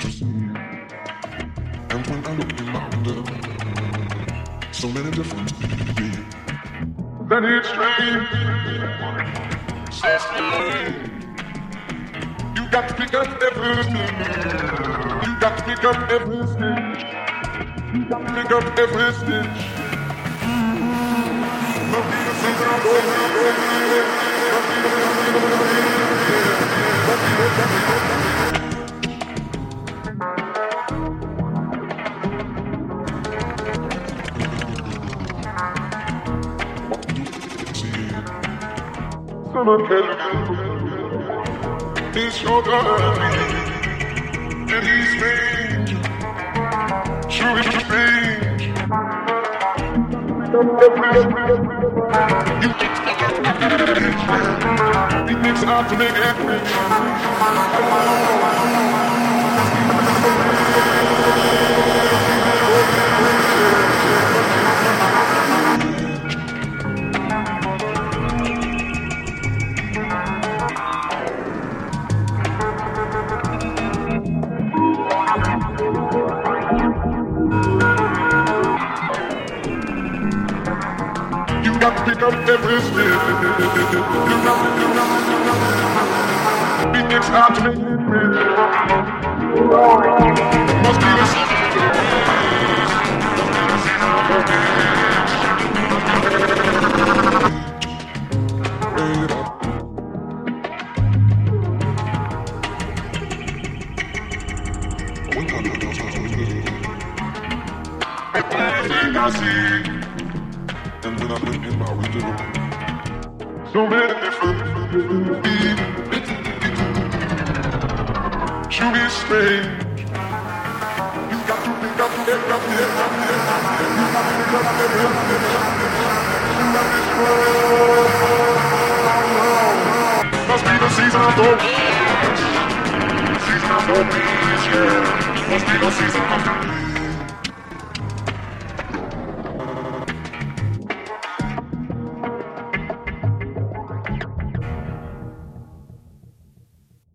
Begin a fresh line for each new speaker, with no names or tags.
to see. And when I look in my window, so many different people. Then it's strange, so strange. You got to pick up everything. You got to pick up everything. You got to pick up everything. Summer He's your and he's strange, truly strange. He thinks out to make You got pick up every step. Got to, make it. Must be the I Everything I see. And when I look in my window, so many different people. Truly strange. You got to pick up. You got to pick up, scroll. Must be the season of the Season of the witch, yeah. Must be the season of the